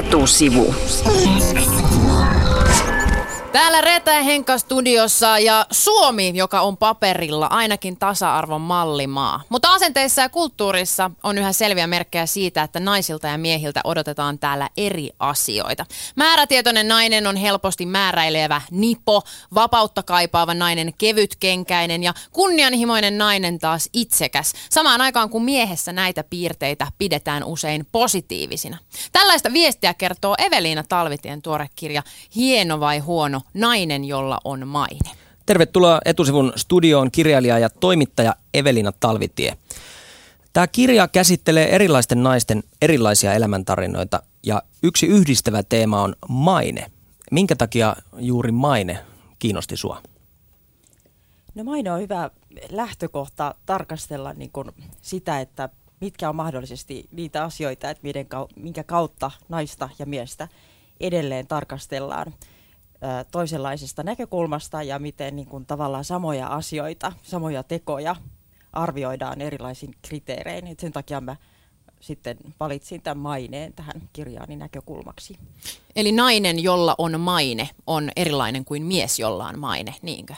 Etusivu. Täällä Reeta ja Henkka studiossa ja Suomi, joka on paperilla ainakin tasa-arvon mallimaa. Mutta asenteissa ja kulttuurissa on yhä selviä merkkejä siitä, että naisilta ja miehiltä odotetaan täällä eri asioita. Määrätietoinen nainen on helposti määräilevä nipo, vapautta kaipaava nainen kevytkenkäinen ja kunnianhimoinen nainen taas itsekäs. Samaan aikaan kun miehessä näitä piirteitä pidetään usein positiivisina. Tällaista viestiä kertoo Eveliina Talvitien tuore kirja Hieno vai huono Nainen, jolla on maine. Tervetuloa etusivun studioon kirjailija ja toimittaja Evelina Talvitie. Tämä kirja käsittelee erilaisten naisten erilaisia elämäntarinoita ja yksi yhdistävä teema on maine. Minkä takia juuri maine kiinnosti sua? No maine on hyvä lähtökohta tarkastella niin kuin sitä, että mitkä on mahdollisesti niitä asioita, että minkä kautta naista ja miestä edelleen tarkastellaan toisenlaisesta näkökulmasta ja miten niin kuin, tavallaan samoja asioita, samoja tekoja arvioidaan erilaisin kriteerein. Et sen takia mä sitten valitsin tämän maineen tähän kirjaani näkökulmaksi. Eli nainen, jolla on maine, on erilainen kuin mies, jolla on maine, niinkö?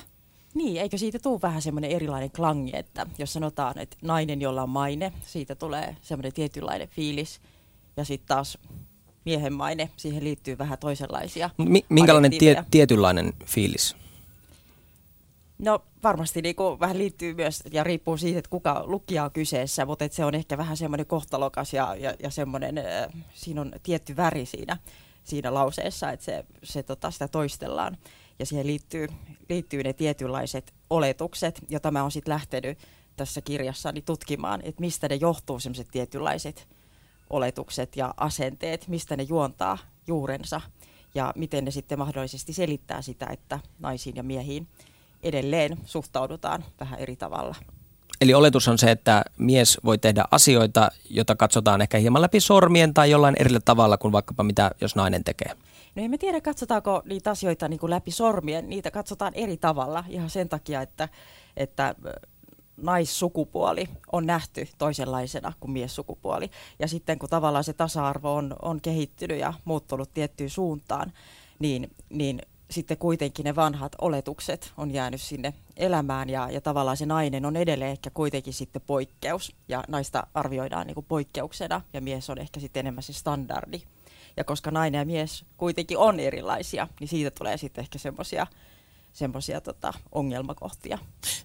Niin, eikö siitä tule vähän semmoinen erilainen klangi, että jos sanotaan, että nainen, jolla on maine, siitä tulee semmoinen tietynlainen fiilis. Ja sitten taas miehen maine, siihen liittyy vähän toisenlaisia Mi- Minkälainen tie- tietynlainen fiilis? No varmasti niin kuin vähän liittyy myös ja riippuu siitä, että kuka lukija on kyseessä, mutta että se on ehkä vähän semmoinen kohtalokas ja, ja, ja semmoinen, äh, siinä on tietty väri siinä, siinä lauseessa, että se, se tota, sitä toistellaan. Ja siihen liittyy, liittyy ne tietynlaiset oletukset, joita mä oon sitten lähtenyt tässä kirjassani tutkimaan, että mistä ne johtuu semmoiset tietynlaiset oletukset ja asenteet, mistä ne juontaa juurensa ja miten ne sitten mahdollisesti selittää sitä, että naisiin ja miehiin edelleen suhtaudutaan vähän eri tavalla. Eli oletus on se, että mies voi tehdä asioita, joita katsotaan ehkä hieman läpi sormien tai jollain eri tavalla kuin vaikkapa mitä jos nainen tekee. No emme tiedä, katsotaanko niitä asioita niin kuin läpi sormien. Niitä katsotaan eri tavalla ihan sen takia, että, että naissukupuoli on nähty toisenlaisena kuin miessukupuoli. Ja sitten kun tavallaan se tasa-arvo on, on kehittynyt ja muuttunut tiettyyn suuntaan, niin, niin sitten kuitenkin ne vanhat oletukset on jäänyt sinne elämään ja, ja tavallaan se nainen on edelleen ehkä kuitenkin sitten poikkeus ja naista arvioidaan niin kuin poikkeuksena ja mies on ehkä sitten enemmän se standardi. Ja koska nainen ja mies kuitenkin on erilaisia, niin siitä tulee sitten ehkä semmoisia semmoisia tota, ongelmakohtia.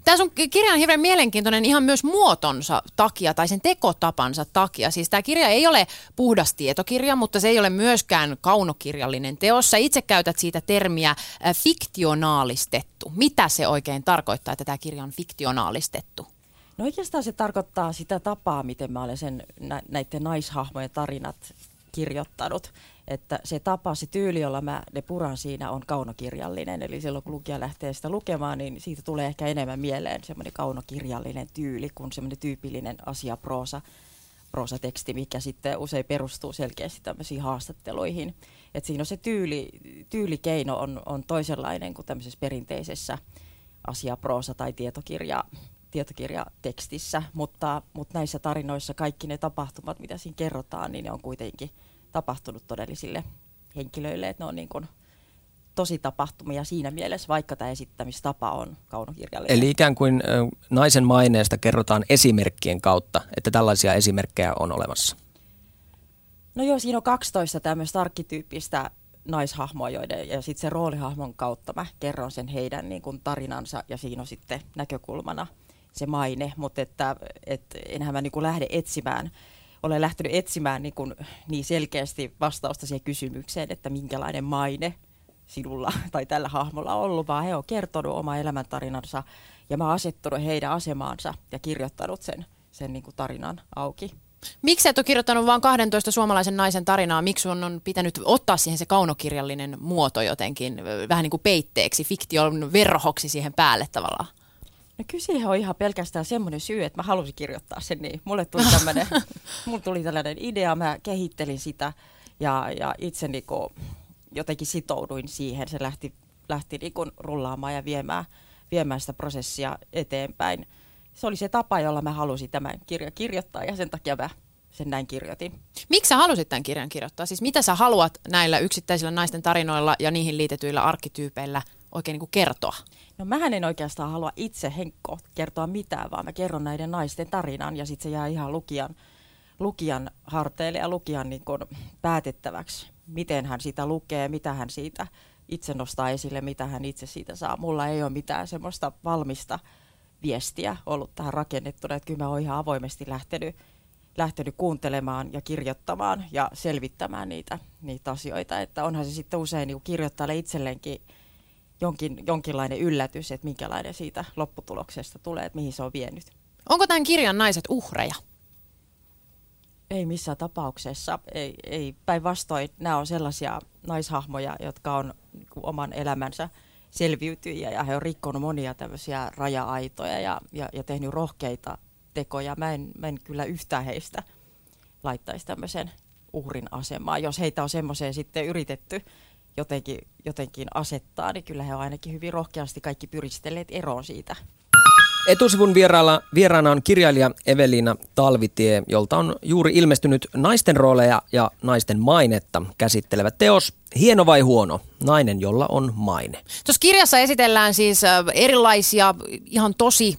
Tämä sun kirja on hirveän mielenkiintoinen ihan myös muotonsa takia tai sen tekotapansa takia. Siis tämä kirja ei ole puhdas tietokirja, mutta se ei ole myöskään kaunokirjallinen teos. Sä itse käytät siitä termiä fiktionaalistettu. Mitä se oikein tarkoittaa, että tämä kirja on fiktionaalistettu? No oikeastaan se tarkoittaa sitä tapaa, miten mä olen sen nä- näiden naishahmojen tarinat kirjoittanut että se tapa, se tyyli, jolla mä ne puran siinä on kaunokirjallinen. Eli silloin kun lukija lähtee sitä lukemaan, niin siitä tulee ehkä enemmän mieleen semmoinen kaunokirjallinen tyyli kuin semmoinen tyypillinen asiaproosa proosateksti, mikä sitten usein perustuu selkeästi tämmöisiin haastatteluihin. Et siinä on se tyyli, tyylikeino on, on toisenlainen kuin tämmöisessä perinteisessä asiaproosa- tai tietokirja, tietokirjatekstissä, mutta, mutta näissä tarinoissa kaikki ne tapahtumat, mitä siinä kerrotaan, niin ne on kuitenkin – tapahtunut todellisille henkilöille, että ne on niin kuin tosi tapahtumia siinä mielessä, vaikka tämä esittämistapa on kaunokirjallinen. Eli ikään kuin naisen maineesta kerrotaan esimerkkien kautta, että tällaisia esimerkkejä on olemassa. No joo, siinä on 12 tämmöistä arkkityyppistä naishahmoa, joiden, ja sitten se roolihahmon kautta mä kerron sen heidän niin kuin tarinansa, ja siinä on sitten näkökulmana se maine, mutta että, et enhän mä niin lähde etsimään olen lähtenyt etsimään niin, kuin, niin selkeästi vastausta siihen kysymykseen, että minkälainen maine sinulla tai tällä hahmolla on ollut, vaan he on kertonut oma elämäntarinansa ja mä asettunut heidän asemaansa ja kirjoittanut sen, sen niin kuin tarinan auki. Miksi et ole kirjoittanut vain 12 suomalaisen naisen tarinaa? Miksi on, on pitänyt ottaa siihen se kaunokirjallinen muoto jotenkin vähän niin kuin peitteeksi, fiktion verhoksi siihen päälle tavallaan? No kyllä siihen on ihan pelkästään semmoinen syy, että mä halusin kirjoittaa sen niin. Mulle tuli tämmöinen, mulle tuli tällainen idea, mä kehittelin sitä ja, ja itse niinku jotenkin sitouduin siihen. Se lähti, lähti niinku rullaamaan ja viemään, viemään sitä prosessia eteenpäin. Se oli se tapa, jolla mä halusin tämän kirja kirjoittaa ja sen takia mä sen näin kirjoitin. Miksi sä halusit tämän kirjan kirjoittaa? Siis mitä sä haluat näillä yksittäisillä naisten tarinoilla ja niihin liitetyillä arkkityypeillä oikein niin kuin kertoa? No mähän en oikeastaan halua itse Henkko kertoa mitään, vaan mä kerron näiden naisten tarinan ja sitten se jää ihan lukijan, lukijan harteille ja lukijan niin kuin päätettäväksi, miten hän sitä lukee, mitä hän siitä itse nostaa esille, mitä hän itse siitä saa. Mulla ei ole mitään semmoista valmista viestiä ollut tähän rakennettuna, että kyllä mä oon ihan avoimesti lähtenyt, lähtenyt kuuntelemaan ja kirjoittamaan ja selvittämään niitä, niitä asioita. Että onhan se sitten usein niin kirjoittajalle itselleenkin jonkin, jonkinlainen yllätys, että minkälainen siitä lopputuloksesta tulee, että mihin se on vienyt. Onko tämän kirjan naiset uhreja? Ei missään tapauksessa. Ei, ei päinvastoin. Nämä on sellaisia naishahmoja, jotka on niin kuin, oman elämänsä selviytyjiä ja he on rikkonut monia tämmöisiä raja-aitoja ja, ja, ja tehnyt rohkeita tekoja. Mä en, mä en kyllä yhtään heistä laittaisi tämmöisen uhrin asemaan. Jos heitä on semmoiseen sitten yritetty jotenkin, jotenkin asettaa, niin kyllä he on ainakin hyvin rohkeasti kaikki pyristelleet eroon siitä. Etusivun vieraana, vieraana on kirjailija Evelina Talvitie, jolta on juuri ilmestynyt naisten rooleja ja naisten mainetta käsittelevä teos Hieno vai huono? Nainen, jolla on maine. Tuossa kirjassa esitellään siis erilaisia ihan tosi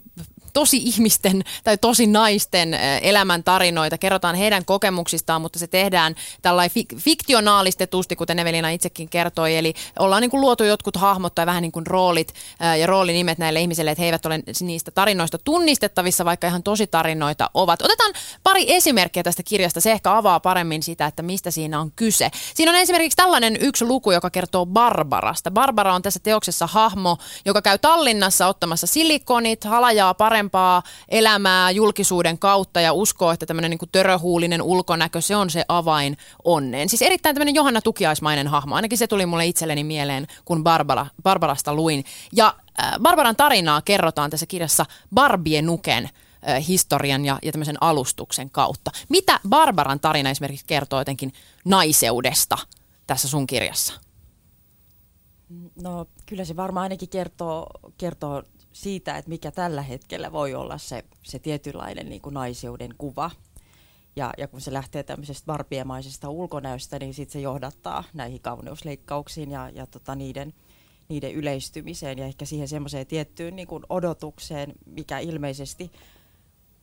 tosi ihmisten tai tosi naisten elämäntarinoita, kerrotaan heidän kokemuksistaan, mutta se tehdään tällainen fik- fiktionaalistetusti, kuten Evelina itsekin kertoi, eli ollaan niin kuin luotu jotkut hahmot tai vähän niin kuin roolit ja roolinimet näille ihmisille, että he eivät ole niistä tarinoista tunnistettavissa, vaikka ihan tosi tarinoita ovat. Otetaan pari esimerkkiä tästä kirjasta, se ehkä avaa paremmin sitä, että mistä siinä on kyse. Siinä on esimerkiksi tällainen yksi luku, joka kertoo Barbarasta. Barbara on tässä teoksessa hahmo, joka käy Tallinnassa ottamassa silikonit, halajaa paremmin parempaa elämää julkisuuden kautta ja uskoo, että tämmöinen niin töröhuulinen ulkonäkö, se on se avain onneen. Siis erittäin tämmöinen Johanna Tukiaismainen hahmo. Ainakin se tuli mulle itselleni mieleen, kun Barbara, Barbarasta luin. Ja äh, Barbaran tarinaa kerrotaan tässä kirjassa Barbie Nuken äh, historian ja, ja tämmöisen alustuksen kautta. Mitä Barbaran tarina esimerkiksi kertoo jotenkin naiseudesta tässä sun kirjassa? No kyllä se varmaan ainakin kertoo, kertoo siitä, että mikä tällä hetkellä voi olla se, se tietynlainen niin kuin naiseuden kuva. Ja, ja kun se lähtee tämmöisestä varpiemaisesta ulkonäöstä, niin sitten se johdattaa näihin kauneusleikkauksiin ja, ja tota niiden, niiden yleistymiseen ja ehkä siihen semmoiseen tiettyyn niin kuin odotukseen, mikä ilmeisesti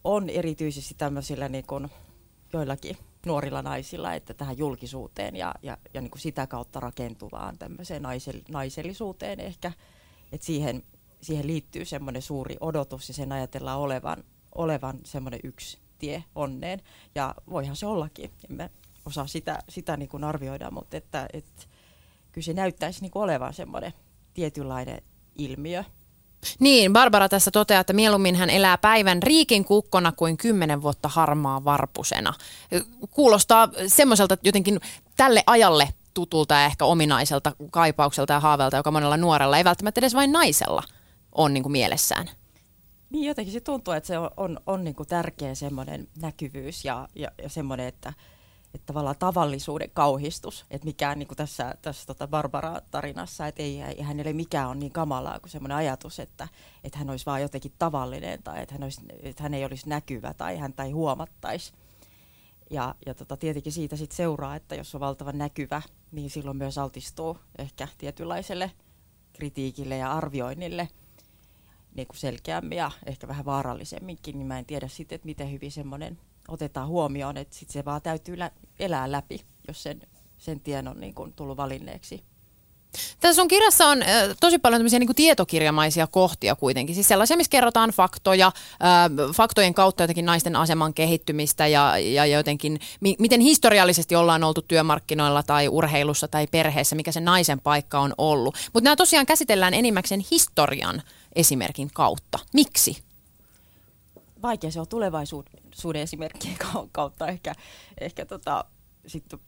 on erityisesti tämmöisillä niin kuin joillakin nuorilla naisilla, että tähän julkisuuteen ja, ja, ja niin kuin sitä kautta rakentuvaan tämmöiseen naisell, naisellisuuteen ehkä, että siihen siihen liittyy semmoinen suuri odotus ja sen ajatellaan olevan, olevan semmoinen yksi tie onneen. Ja voihan se ollakin, en mä osaa sitä, sitä niin kuin arvioida, mutta että, että kyllä se näyttäisi niin kuin olevan semmoinen tietynlainen ilmiö. Niin, Barbara tässä toteaa, että mieluummin hän elää päivän riikin kukkona kuin kymmenen vuotta harmaa varpusena. Kuulostaa semmoiselta jotenkin tälle ajalle tutulta ja ehkä ominaiselta kaipaukselta ja haaveelta, joka monella nuorella ei välttämättä edes vain naisella on niin kuin mielessään. Niin jotenkin se tuntuu, että se on, on, on niin kuin tärkeä semmoinen näkyvyys ja, ja, ja semmoinen, että, että tavallaan tavallisuuden kauhistus, että mikään niin kuin tässä, tässä tota Barbara-tarinassa, että ei, ei hänelle mikään on niin kamalaa kuin semmoinen ajatus, että, että hän olisi vaan jotenkin tavallinen tai että hän, olisi, että hän ei olisi näkyvä tai häntä ei huomattaisi. Ja, ja tota, tietenkin siitä sit seuraa, että jos on valtavan näkyvä, niin silloin myös altistuu ehkä tietynlaiselle kritiikille ja arvioinnille – niin kuin selkeämmin ja ehkä vähän vaarallisemminkin, niin mä en tiedä sitten, että miten hyvin semmoinen otetaan huomioon, että sitten se vaan täytyy lä- elää läpi, jos sen, sen tien on niin kuin tullut valinneeksi. Tässä sun kirjassa on tosi paljon tämmöisiä niin tietokirjamaisia kohtia kuitenkin. Siis sellaisia, missä kerrotaan faktoja, faktojen kautta jotenkin naisten aseman kehittymistä ja, ja jotenkin, mi- miten historiallisesti ollaan oltu työmarkkinoilla tai urheilussa tai perheessä, mikä se naisen paikka on ollut. Mutta nämä tosiaan käsitellään enimmäkseen historian esimerkin kautta. Miksi? Vaikea se on tulevaisuuden esimerkkien kautta ehkä, ehkä tota, sitten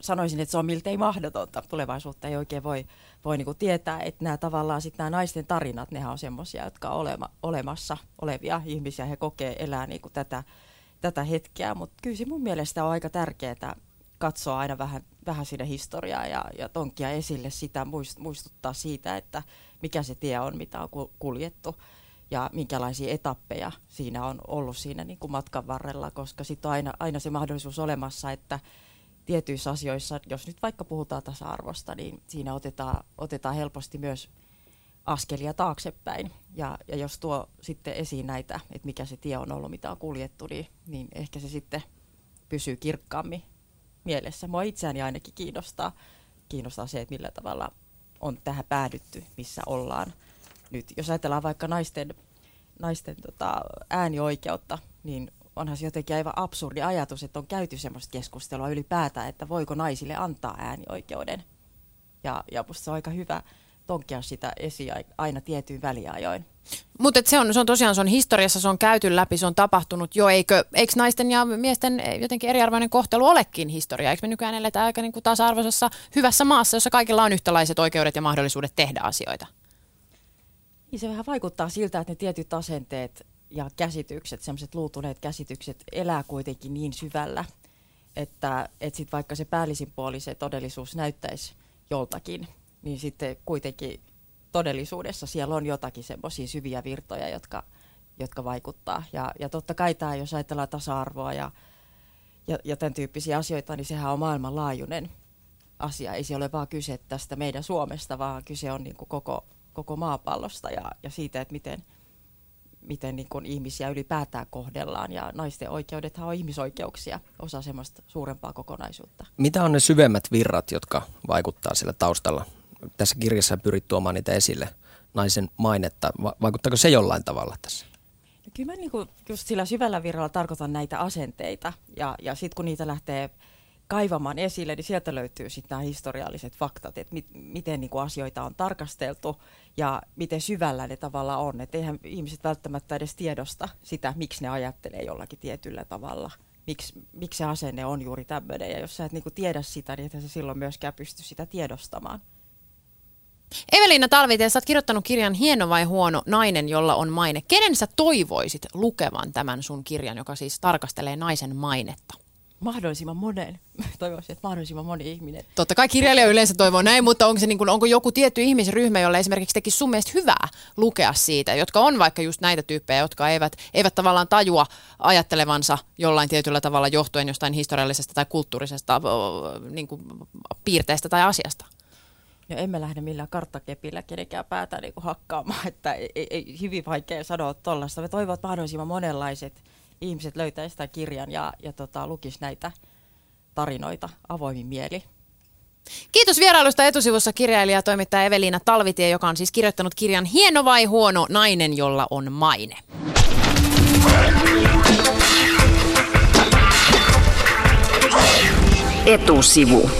sanoisin, että se on miltei mahdotonta. Tulevaisuutta ei oikein voi, voi niinku tietää, että nämä tavallaan sitten nämä naisten tarinat, nehän on semmoisia, jotka on olema, olemassa olevia ihmisiä. He kokee elää niinku tätä, tätä hetkeä, mutta kyllä se mun mielestä on aika tärkeää katsoa aina vähän, vähän sinne historiaa ja, ja tonkia esille sitä, muistuttaa siitä, että mikä se tie on, mitä on kuljettu. ja minkälaisia etappeja siinä on ollut siinä niin kuin matkan varrella, koska sitten on aina, aina se mahdollisuus olemassa, että tietyissä asioissa, jos nyt vaikka puhutaan tasa-arvosta, niin siinä otetaan, otetaan helposti myös askelia taaksepäin. Ja, ja jos tuo sitten esiin näitä, että mikä se tie on ollut, mitä on kuljettu, niin, niin ehkä se sitten pysyy kirkkaammin mielessä. Mua itseäni ainakin kiinnostaa, kiinnostaa se, että millä tavalla on tähän päädytty, missä ollaan nyt. Jos ajatellaan vaikka naisten, naisten tota, äänioikeutta, niin onhan se jotenkin aivan absurdi ajatus, että on käyty semmoista keskustelua ylipäätään, että voiko naisille antaa äänioikeuden. Ja, ja musta se on aika hyvä tonkia sitä esiin aina tietyin väliajoin. Mutta se on, se on tosiaan se on historiassa, se on käyty läpi, se on tapahtunut jo. Eikö, eikö naisten ja miesten jotenkin eriarvoinen kohtelu olekin historia? Eikö me nykyään eletä aika niin kuin tasa-arvoisessa hyvässä maassa, jossa kaikilla on yhtälaiset oikeudet ja mahdollisuudet tehdä asioita? Niin se vähän vaikuttaa siltä, että ne tietyt asenteet ja käsitykset, semmoiset luutuneet käsitykset elää kuitenkin niin syvällä, että, että sit vaikka se päällisin puoli se todellisuus näyttäisi joltakin, niin sitten kuitenkin todellisuudessa siellä on jotakin semmoisia syviä virtoja, jotka, jotka vaikuttaa. Ja, ja totta kai tämä, jos ajatellaan tasa-arvoa ja, ja, ja tämän tyyppisiä asioita, niin sehän on maailmanlaajuinen asia. Ei se ole vaan kyse tästä meidän Suomesta, vaan kyse on niin kuin koko, koko maapallosta ja, ja siitä, että miten, miten niin kuin ihmisiä ylipäätään kohdellaan. Ja naisten oikeudethan on ihmisoikeuksia, osa semmoista suurempaa kokonaisuutta. Mitä on ne syvemmät virrat, jotka vaikuttaa sillä taustalla tässä kirjassa pyrit tuomaan niitä esille, naisen mainetta. Vaikuttaako se jollain tavalla tässä? No kyllä mä niin kuin just sillä syvällä virralla tarkoitan näitä asenteita ja, ja sitten kun niitä lähtee kaivamaan esille, niin sieltä löytyy sitten nämä historialliset faktat, että mit, miten niin kuin asioita on tarkasteltu ja miten syvällä ne tavalla on. Että eihän ihmiset välttämättä edes tiedosta sitä, miksi ne ajattelee jollakin tietyllä tavalla. Miksi, miksi se asenne on juuri tämmöinen. Ja jos sä et niin kuin tiedä sitä, niin et sä silloin myöskään pysty sitä tiedostamaan. Evelina Talvitie, sä oot kirjoittanut kirjan Hieno vai huono nainen, jolla on maine. Kenen sä toivoisit lukevan tämän sun kirjan, joka siis tarkastelee naisen mainetta? Mahdollisimman monen. Toivoisin, että mahdollisimman moni ihminen. Totta kai kirjailija yleensä toivoo näin, mutta onko, se niin kuin, onko joku tietty ihmisryhmä, jolle esimerkiksi teki sun mielestä hyvää lukea siitä, jotka on vaikka just näitä tyyppejä, jotka eivät, eivät tavallaan tajua ajattelevansa jollain tietyllä tavalla johtuen jostain historiallisesta tai kulttuurisesta niin kuin, piirteestä tai asiasta? Ja emme lähde millään karttakepillä kenenkään päätä niin kuin hakkaamaan, että ei, ei, ei hyvin vaikea sanoa tuollaista. Me toivon, että mahdollisimman monenlaiset ihmiset löytäisivät sitä kirjan ja, ja tota, lukis näitä tarinoita avoimin mieli. Kiitos vierailusta etusivussa kirjailija toimittaja Evelina Talvitie, joka on siis kirjoittanut kirjan Hieno vai huono nainen, jolla on maine. Etusivu.